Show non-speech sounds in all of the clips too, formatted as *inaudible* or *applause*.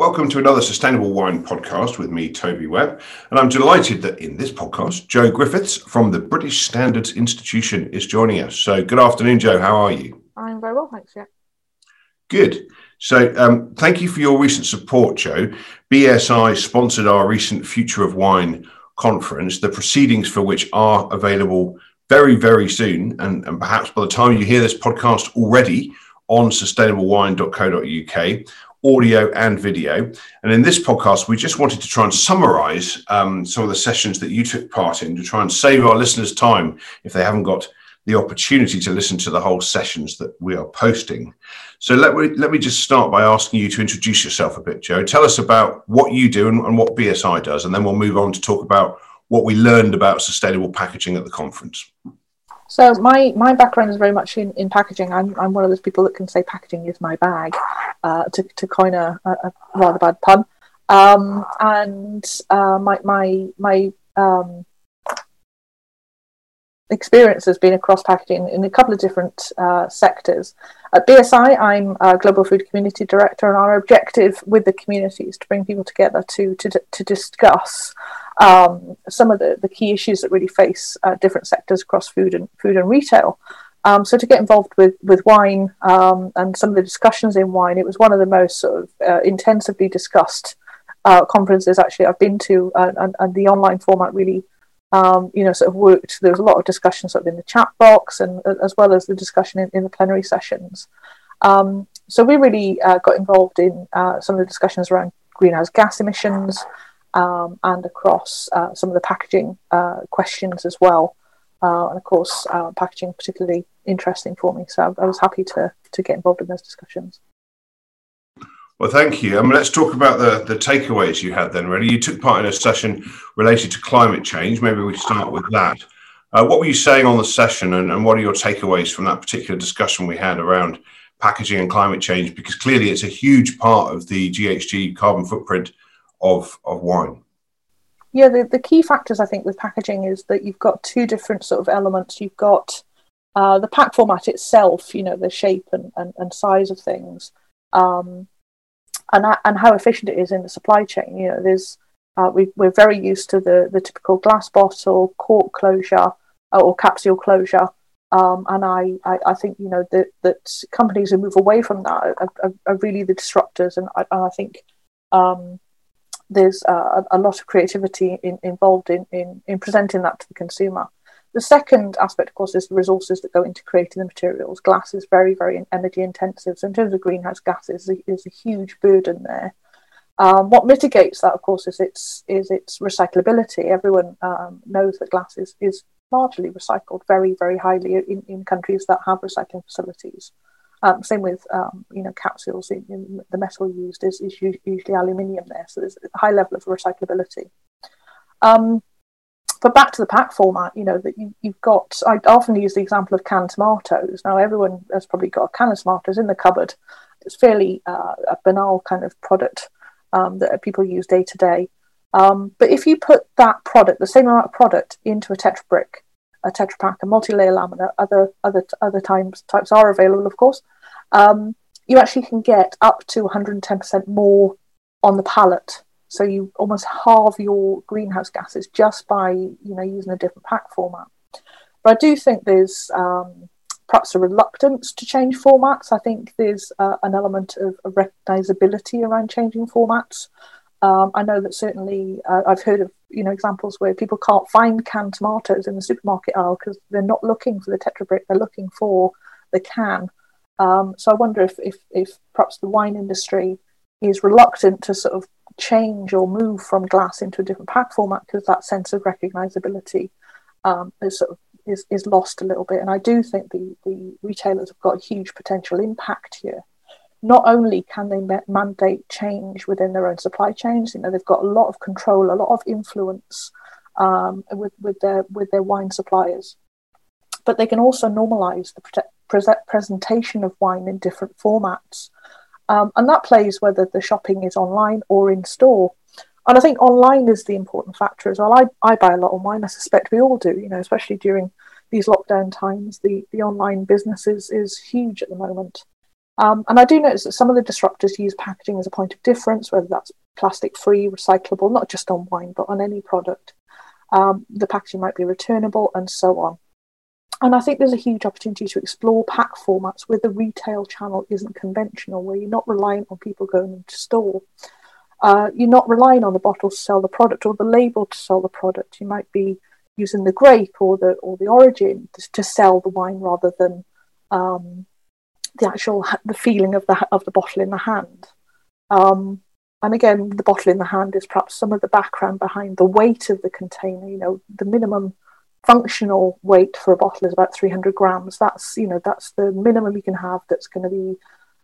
Welcome to another Sustainable Wine podcast with me, Toby Webb. And I'm delighted that in this podcast, Joe Griffiths from the British Standards Institution is joining us. So, good afternoon, Joe. How are you? I'm very well, thanks. Yeah. Good. So, um, thank you for your recent support, Joe. BSI sponsored our recent Future of Wine conference, the proceedings for which are available very, very soon. And, and perhaps by the time you hear this podcast already on sustainablewine.co.uk audio and video. And in this podcast, we just wanted to try and summarize um, some of the sessions that you took part in to try and save our listeners time if they haven't got the opportunity to listen to the whole sessions that we are posting. So let me let me just start by asking you to introduce yourself a bit, Joe. Tell us about what you do and, and what BSI does, and then we'll move on to talk about what we learned about sustainable packaging at the conference. So my my background is very much in, in packaging. I'm I'm one of those people that can say packaging is my bag, uh, to to coin a, a, rather bad pun. Um, and uh, my my my um, experience has been across packaging in a couple of different uh, sectors. At BSI, I'm a Global Food Community Director, and our objective with the community is to bring people together to to, to discuss um, some of the, the key issues that really face uh, different sectors across food and food and retail. Um, so to get involved with with wine um, and some of the discussions in wine, it was one of the most sort of uh, intensively discussed uh, conferences actually I've been to, uh, and, and the online format really, um, you know, sort of worked. There was a lot of discussion sort of in the chat box and uh, as well as the discussion in, in the plenary sessions. Um, so we really uh, got involved in uh, some of the discussions around greenhouse gas emissions um, and across some of the packaging questions as well. Uh, and of course, uh, packaging particularly interesting for me. So I, was happy to to get involved in those discussions. Well, thank you. I mean, let's talk about the, the takeaways you had then, really. You took part in a session related to climate change. Maybe we start with that. Uh, what were you saying on the session, and, and what are your takeaways from that particular discussion we had around packaging and climate change? Because clearly it's a huge part of the GHG carbon footprint of, of wine. Yeah, the, the key factors I think with packaging is that you've got two different sort of elements. You've got uh, the pack format itself, you know, the shape and, and, and size of things, um, and and how efficient it is in the supply chain. You know, there's uh, we, we're very used to the the typical glass bottle, cork closure, uh, or capsule closure. Um, and I, I, I, think you know that, that companies who move away from that are, are, are really the disruptors, and I, and I think um, there's uh, a lot of creativity in, involved in, in, in presenting that to the consumer. The second aspect, of course, is the resources that go into creating the materials. Glass is very, very energy intensive. So, in terms of greenhouse gases, is a huge burden there. Um, what mitigates that, of course, is its is its recyclability. Everyone um, knows that glass is, is largely recycled very, very highly in, in countries that have recycling facilities. Um, same with um, you know capsules. In, in the metal used is, is usually aluminium there, so there's a high level of recyclability. Um, but back to the pack format, you know that you, have got. I often use the example of canned tomatoes. Now everyone has probably got a can of tomatoes in the cupboard. It's fairly uh, a banal kind of product um, that people use day to day. Um, but if you put that product, the same amount of product, into a Tetra Brik, a Tetra Pak, a multi-layer laminate. Other other other types types are available, of course. Um, you actually can get up to 110% more on the pallet. So you almost halve your greenhouse gases just by you know using a different pack format. But I do think there's um, perhaps a reluctance to change formats. I think there's uh, an element of, of recognizability around changing formats. Um, I know that certainly uh, I've heard of you know examples where people can't find canned tomatoes in the supermarket aisle because they're not looking for the Tetra Brik, they're looking for the can. Um, so I wonder if, if if perhaps the wine industry is reluctant to sort of change or move from glass into a different pack format because that sense of recognizability um, is sort of is, is lost a little bit. And I do think the the retailers have got a huge potential impact here not only can they mandate change within their own supply chains, you know, they've got a lot of control, a lot of influence um, with, with their with their wine suppliers, but they can also normalize the pre- presentation of wine in different formats, um, and that plays whether the shopping is online or in store. And I think online is the important factor as well. I, I buy a lot of wine. I suspect we all do, you know, especially during these lockdown times. The the online business is, is huge at the moment. Um, and I do notice that some of the disruptors use packaging as a point of difference, whether that's plastic free, recyclable, not just on wine, but on any product. Um, the packaging might be returnable and so on. And I think there's a huge opportunity to explore pack formats where the retail channel isn't conventional, where you're not relying on people going into store. Uh, you're not relying on the bottle to sell the product or the label to sell the product. You might be using the grape or the or the origin to, to sell the wine rather than um, the actual the feeling of the of the bottle in the hand. Um, and again, the bottle in the hand is perhaps some of the background behind the weight of the container. You know, the minimum functional weight for a bottle is about 300 grams. That's you know that's the minimum you can have. That's going to be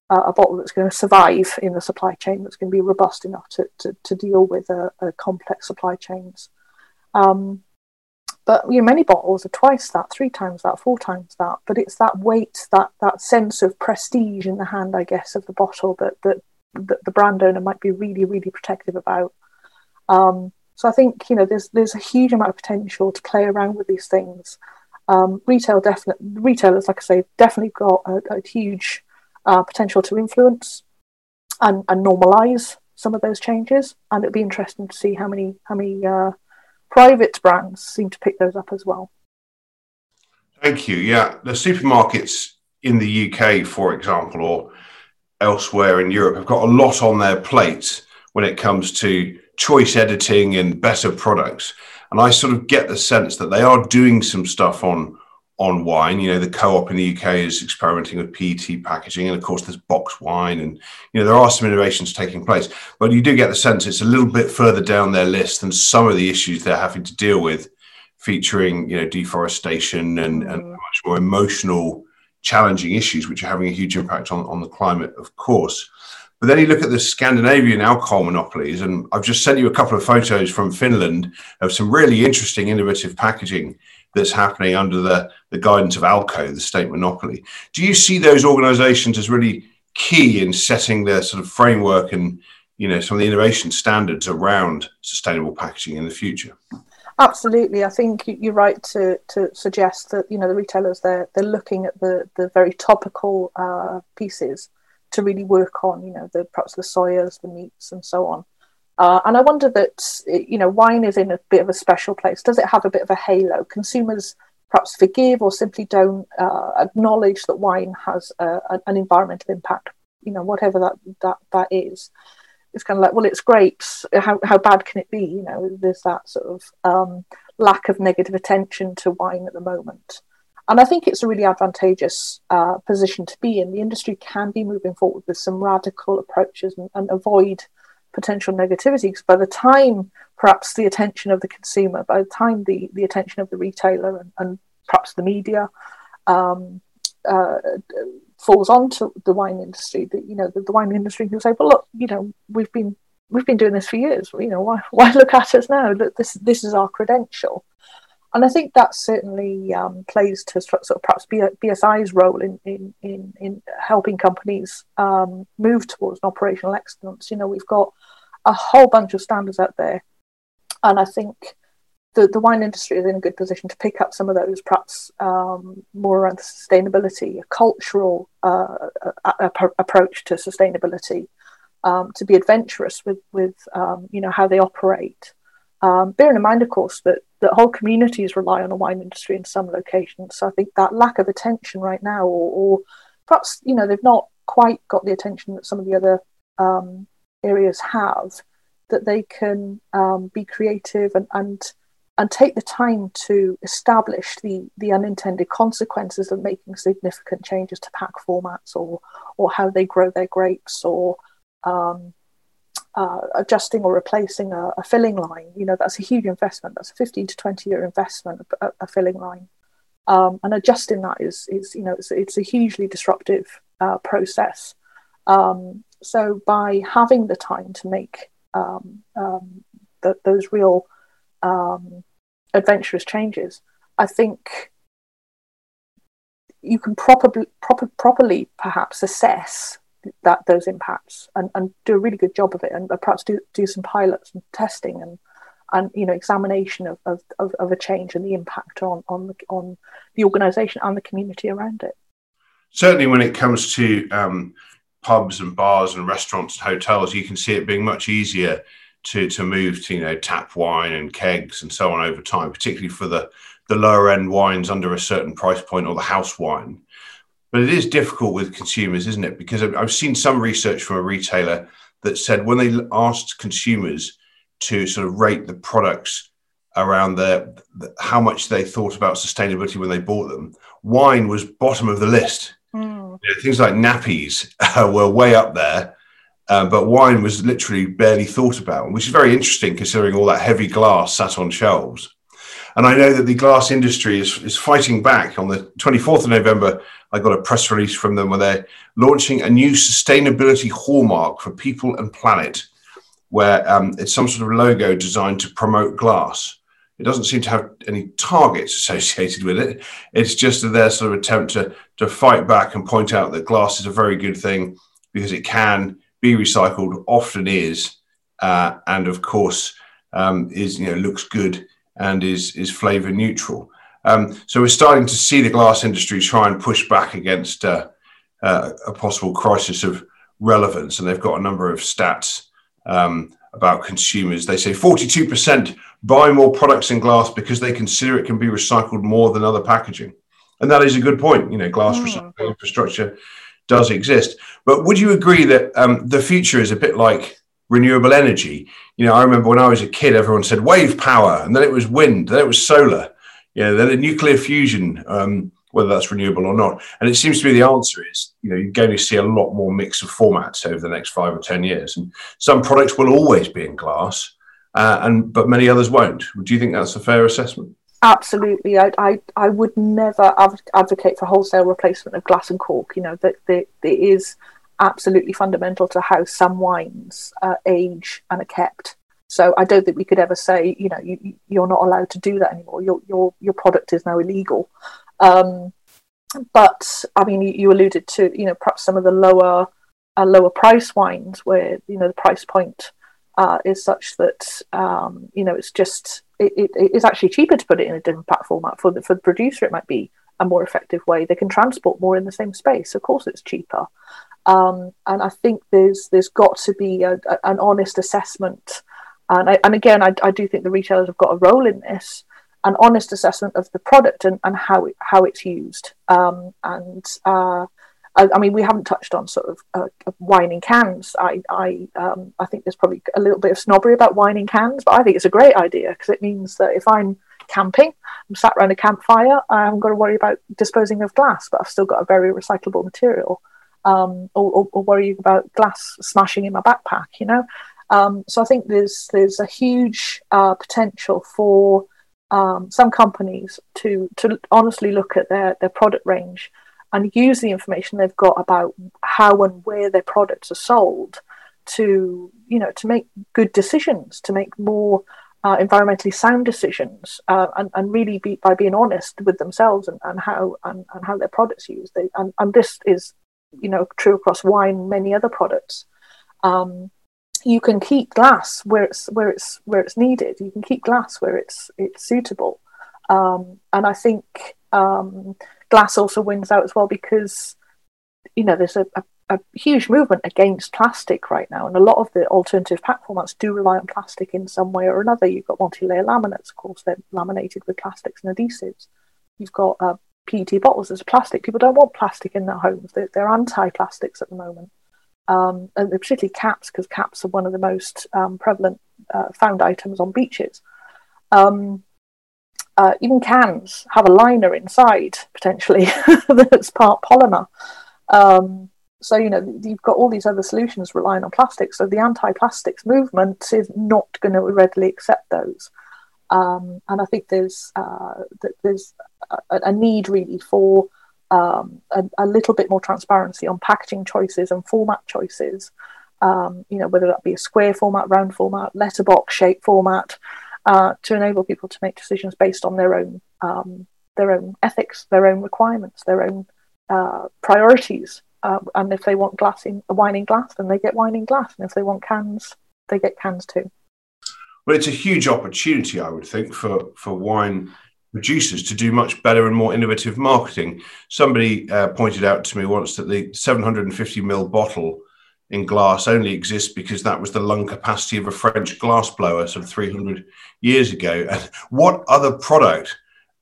uh, a bottle that's going to survive in the supply chain. That's going to be robust enough to to, to deal with a, a complex supply chains. Um, but you know, many bottles are twice that, three times that, four times that. But it's that weight, that that sense of prestige in the hand, I guess, of the bottle that that, that the brand owner might be really, really protective about. Um, so I think you know there's there's a huge amount of potential to play around with these things. Um, retail definitely retailers, like I say, definitely got a, a huge uh, potential to influence and, and normalize some of those changes. And it'd be interesting to see how many how many uh, private brands seem to pick those up as well. Thank you. Yeah, the supermarkets in the UK, for example, or elsewhere in Europe, have got a lot on their plate when it comes to choice editing and better products. And I sort of get the sense that they are doing some stuff on on wine. You know, the co-op in the UK is experimenting with PET packaging, and of course, there's box wine, and you know there are some innovations taking place. But you do get the sense it's a little bit further down their list than some of the issues they're having to deal with, featuring you know deforestation and, and mm. much more emotional, challenging issues, which are having a huge impact on on the climate, of course. But then you look at the Scandinavian alcohol monopolies, and I've just sent you a couple of photos from Finland of some really interesting, innovative packaging that's happening under the, the guidance of Alko, the state monopoly. Do you see those organizations as really key in setting their sort of framework and you know some of the innovation standards around sustainable packaging in the future? Absolutely, I think you're right to to suggest that you know the retailers they're they're looking at the the very topical uh, pieces to really work on you know the perhaps the soyas, the meats, and so on. Uh, and I wonder that you know wine is in a bit of a special place. Does it have a bit of a halo? Consumers perhaps forgive or simply don't uh, acknowledge that wine has a, an environmental impact. You know, whatever that that that is. It's kind of like, well, it's grapes. How how bad can it be? You know, there's that sort of um, lack of negative attention to wine at the moment. And I think it's a really advantageous uh, position to be in. The industry can be moving forward with some radical approaches and, and avoid potential negativity because by the time perhaps the attention of the consumer, by the time the, the attention of the retailer and, and perhaps the media um, uh, falls onto the wine industry, that you know the, the wine industry can say, well, look, you know, we've been we've been doing this for years. You know, why *laughs* why look at us now? That this this is our credential. And I think that certainly um, plays to sort of perhaps BSI's role in, in, in, in helping companies um, move towards an operational excellence. You know, we've got a whole bunch of standards out there. And I think the, the wine industry is in a good position to pick up some of those, perhaps um, more around sustainability, a cultural uh, a, a, approach to sustainability, um, to be adventurous with, with um, you know, how they operate. Um, bearing in mind, of course, that, that whole communities rely on the wine industry in some locations. So I think that lack of attention right now, or, or perhaps, you know, they've not quite got the attention that some of the other um, areas have, that they can um, be creative and, and and take the time to establish the the unintended consequences of making significant changes to pack formats or or how they grow their grapes or um, uh, adjusting or replacing a, a, filling line. You know that's a huge investment. That's a 15 to 20 year investment. A, a filling line, um, and adjusting that is is you know it's, it's a hugely disruptive uh, process. Um, so by having the time to make um, um, the, those real um, adventurous changes, I think you can properly, proper, properly perhaps assess that those impacts and, and do a really good job of it and perhaps do, do some pilots and testing and and you know examination of, of, of, of a change and the impact on on the, on the organization and the community around it certainly when it comes to um, pubs and bars and restaurants and hotels, you can see it being much easier to to move to you know tap wine and kegs and so on over time, particularly for the the lower end wines under a certain price point or the house wine. But it is difficult with consumers, isn't it? Because I've seen some research from a retailer that said when they asked consumers to sort of rate the products around their how much they thought about sustainability when they bought them, wine was bottom of the list. Mm. You know, things like nappies uh, were way up there, uh, but wine was literally barely thought about, which is very interesting considering all that heavy glass sat on shelves. And I know that the glass industry is, is fighting back. On the 24th of November, I got a press release from them where they're launching a new sustainability hallmark for people and planet, where um, it's some sort of logo designed to promote glass. It doesn't seem to have any targets *laughs* associated with it. It's just their sort of attempt to, to fight back and point out that glass is a very good thing because it can be recycled, often is, uh, and of course um, is you know looks good and is is flavor neutral. Um, so we're starting to see the glass industry try and push back against uh, uh, a possible crisis of relevance, and they've got a number of stats um, about consumers. They say 42% buy more products in glass because they consider it can be recycled more than other packaging. And that is a good point. You know, glass mm. recycling infrastructure does exist. But would you agree that um, the future is a bit like renewable energy? You know, I remember when I was a kid, everyone said wave power, and then it was wind, then it was solar, yeah, then the nuclear fusion. Um, whether that's renewable or not. And it seems to be the answer is, you know, you're going to see a lot more mix of formats over the next five or 10 years. And some products will always be in glass, uh, and but many others won't. Do you think that's a fair assessment? Absolutely. I, I, I would never advocate for wholesale replacement of glass and cork. You know, that it is absolutely fundamental to how some wines uh, age and are kept. So I don't think we could ever say, you know, you, you're not allowed to do that anymore. Your your your product is now illegal. Um, but I mean, you, alluded to you know perhaps some of the lower uh, lower price wines where you know the price point uh, is such that um, you know it's just it, it, it's actually cheaper to put it in a different platform for the for the producer. It might be a more effective way. They can transport more in the same space. Of course, it's cheaper. Um, and I think there's there's got to be a, a, an honest assessment. And, I, and again, I, I do think the retailers have got a role in this an honest assessment of the product and, and how it, how it's used. Um, and uh, I, I, mean, we haven't touched on sort of uh, wine in cans. I I um, I think there's probably a little bit of snobbery about wine in cans, but I think it's a great idea because it means that if I'm camping, I'm sat around a campfire, I haven't got to worry about disposing of glass, but I've still got a very recyclable material. Um, or, or, or about glass smashing in my backpack, you know. Um, so I think there's there's a huge uh, potential for um, some companies to to honestly look at their their product range and use the information they've got about how and where their products are sold to you know to make good decisions to make more uh, environmentally sound decisions uh, and, and really be by being honest with themselves and, and how and, and how their products used. They, and, and this is you know true across wine many other products. Um, you can keep glass where it's where it's where it's needed. You can keep glass where it's it's suitable, um, and I think um, glass also wins out as well because you know there's a, a, a, huge movement against plastic right now, and a lot of the alternative pack formats do rely on plastic in some way or another. You've got multi-layer laminates, of course, they're laminated with plastics and adhesives. You've got uh, PET bottles as plastic. People don't want plastic in their homes. They're, they're anti-plastics at the moment um, and particularly caps, because caps are one of the most um, prevalent uh, found items on beaches. Um, uh, even cans have a liner inside potentially *laughs* that's part polymer. Um, so you know you've got all these other solutions relying on plastics. So the anti-plastics movement is not going to readily accept those. Um, and I think there's uh, there's a, a, need really for um, a, a, little bit more transparency on packaging choices and format choices. Um, you know, whether that be a square format, round format, letterbox shape format, uh, to enable people to make decisions based on their own um, their own ethics, their own requirements, their own uh, priorities. Uh, and if they want glass in wine in glass, then they get wine in glass, and if they want cans, they get cans too. Well, it's a huge opportunity, I would think, for for wine producers to do much better and more innovative marketing. Somebody uh, pointed out to me once that the 750 ml bottle in glass only exists because that was the lung capacity of a French glass blower some 300 years ago. *laughs* And what other product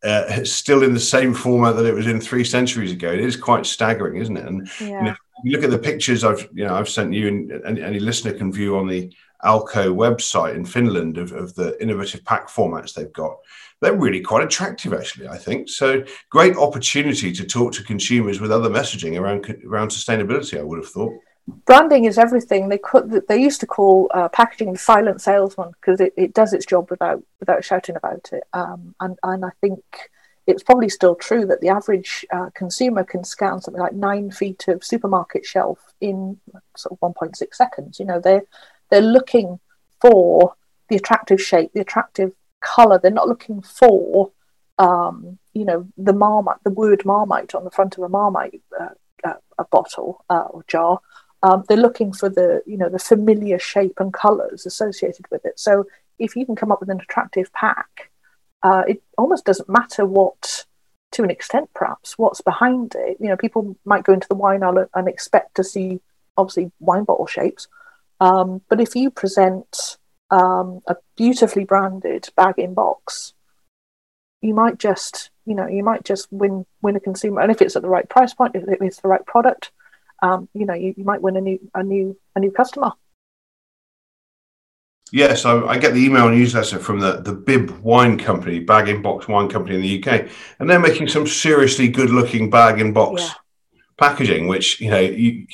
uh, still in the same format that it was in three centuries ago? It is quite staggering, isn't it? And yeah. you, know, you look at the pictures I've you know I've sent you, and any listener can view on the Alko website in Finland of, of the innovative pack formats they've got. They're really quite attractive, actually. I think so. Great opportunity to talk to consumers with other messaging around around sustainability. I would have thought branding is everything. They could they used to call uh, packaging the silent salesman because it, it does its job without without shouting about it. Um, and and I think it's probably still true that the average uh, consumer can scan something like nine feet of supermarket shelf in sort of 1.6 seconds. You know, they're they're looking for the attractive shape, the attractive color. They're not looking for um, you know the marmite, the word marmite on the front of a marmite uh, uh, a bottle uh, or jar. Um, they're looking for the you know the familiar shape and colors associated with it. So if you can come up with an attractive pack, uh, it almost doesn't matter what, to an extent perhaps, what's behind it. You know, people might go into the wine aisle and expect to see obviously wine bottle shapes, um, but if you present um, a beautifully branded bag in box, you might just you know you might just win win a consumer, and if it's at the right price point, if it's the right product um, you know, you, you might win a new a new a new customer. Yes, I, I, get the email newsletter from the, the Bib Wine Company, bag in box wine company in the UK, and they're making some seriously good looking bag in box yeah. packaging, which you know you,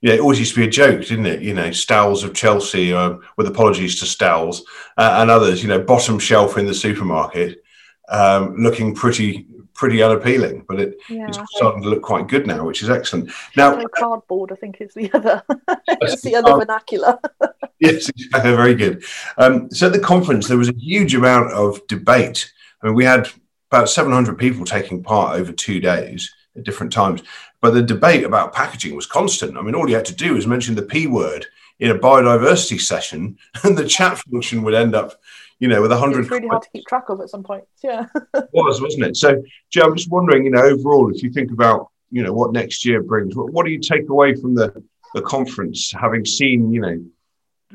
you know, it always used to be a joke, didn't it? You know, Stowells of Chelsea, uh, with apologies to Stowells uh, and others, you know, bottom shelf in the supermarket, um, looking pretty pretty unappealing, but it, yeah, it's starting to look quite good now, which is excellent. Now, cardboard, I think, is the other, *laughs* it's the other vernacular. *laughs* yes, very good. Um, so at the conference, there was a huge amount of debate. I mean, we had about 700 people taking part over two days at different times, but the debate about packaging was constant. I mean, all you had to do was mention the P word in a biodiversity session, *laughs* and the chat function would end up you know, with a hundred. It's really hard to keep track of at some point. Yeah. was, wasn't it? So, Joe, I'm just wondering, you know, overall, if you think about, you know, what next year brings, what, what do you take away from the the conference, having seen, you know,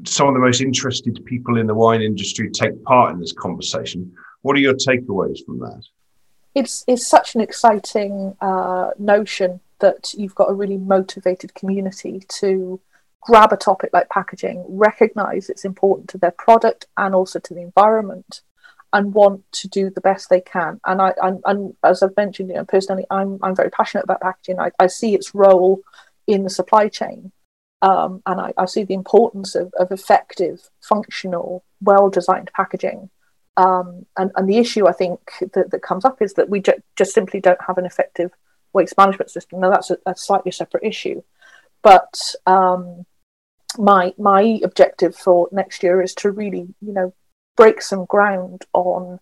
some of the most interested people in the wine industry take part in this conversation? What are your takeaways from that? It's it's such an exciting uh, notion that you've got a really motivated community to grab a topic like packaging, recognize it's important to their product and also to the environment, and want to do the best they can. And I, I'm, and as I've mentioned, you know, personally, I'm I'm very passionate about packaging. I, I see its role in the supply chain, um, and I, I, see the importance of, of effective, functional, well-designed packaging. Um, and, and the issue I think that, that comes up is that we ju- just simply don't have an effective waste management system. Now that's a, a slightly separate issue, but um, my my objective for next year is to really, you know, break some ground on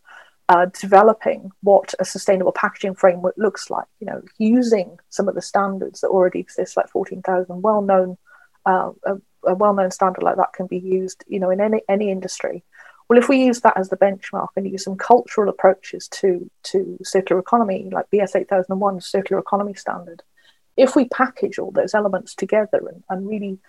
uh, developing what a sustainable packaging framework looks like. You know, using some of the standards that already exist, like fourteen thousand, well known. Uh, a, a well-known standard like that can be used, you know, in any any industry. Well, if we use that as the benchmark and use some cultural approaches to to circular economy, like BS eight thousand one circular economy standard, if we package all those elements together and, and really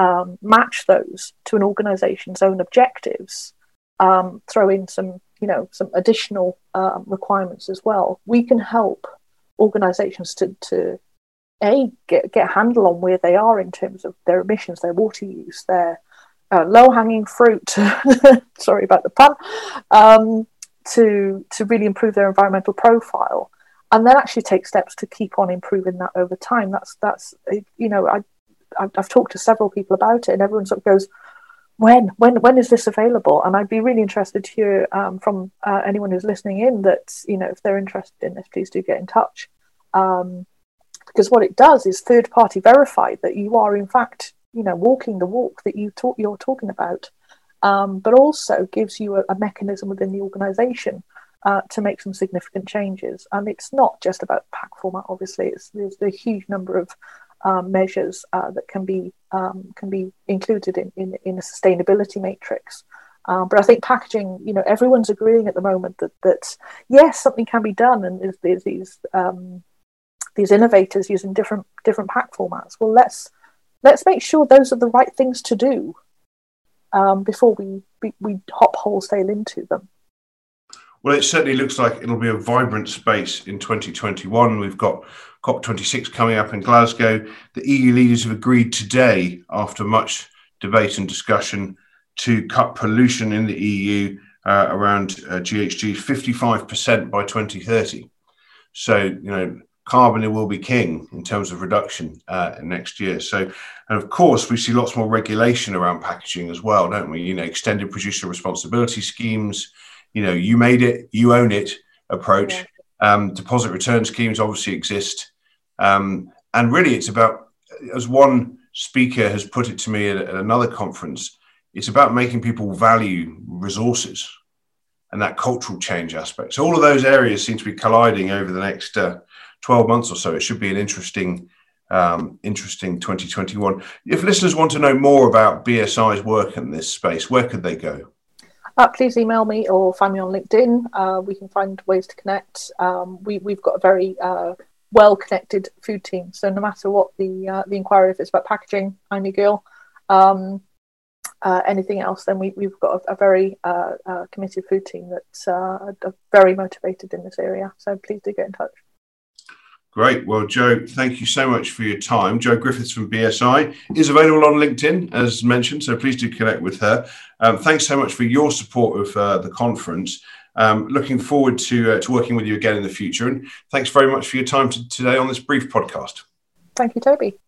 um, match those to an organization's own objectives, um, throw in some, you know, some additional um, requirements as well, we can help organizations to, to a get, get a handle on where they are in terms of their emissions, their water use, their uh, low hanging fruit. *laughs* sorry about the pun. Um, to to really improve their environmental profile, and then actually take steps to keep on improving that over time. That's that's you know I I've, I've talked to several people about it, and everyone sort of goes, when when when is this available? And i'd be really interested to hear um, from uh, anyone who's listening in that you know if they're interested in this please do get in touch. Um, because what it does is third party verify that you are in fact you know walking the walk that you talk you're talking about. Um, but also gives you a, a mechanism within the organization uh, to make some significant changes. And it's not just about pack format obviously. It's there's a huge number of um, measures uh, that can be um, can be included in, in, in a sustainability matrix Um, but I think packaging, you know, everyone's agreeing at the moment that that yes, something can be done, and there's, there's these um, these innovators using different different pack formats. Well, let's let's make sure those are the right things to do um, before we, we we hop wholesale into them. Well, it certainly looks like it'll be a vibrant space in 2021. We've got COP26 coming up in Glasgow. The EU leaders have agreed today, after much debate and discussion, to cut pollution in the EU uh, around uh, GHG 55% by 2030. So, you know, carbon will be king in terms of reduction uh, next year. So, and of course, we see lots more regulation around packaging as well, don't we? You know, extended producer responsibility schemes you know, you made it, you own it approach. Yeah. Um, deposit return schemes obviously exist. Um, and really, it's about, as one speaker has put it to me at, at another conference, it's about making people value resources and that cultural change aspect. So all of those areas seem to be colliding over the next uh, 12 months or so. It should be an interesting, um, interesting 2021. If listeners want to know more about BSI's work in this space, where could they go? uh, please email me or find me on LinkedIn. Uh, we can find ways to connect. Um, we, we've got a very uh, well connected food team. So no matter what the uh, the inquiry, if it's about packaging, I'm your girl. Um, uh, anything else, then we, we've got a, a very uh, committed food team that's are very motivated in this area. So please do get in touch. Great. Well, Joe, thank you so much for your time. Joe Griffiths from BSI is available on LinkedIn, as mentioned, so please do connect with her. Um, thanks so much for your support of uh, the conference. Um, looking forward to, uh, to working with you again in the future. And thanks very much for your time today on this brief podcast. Thank you, Toby.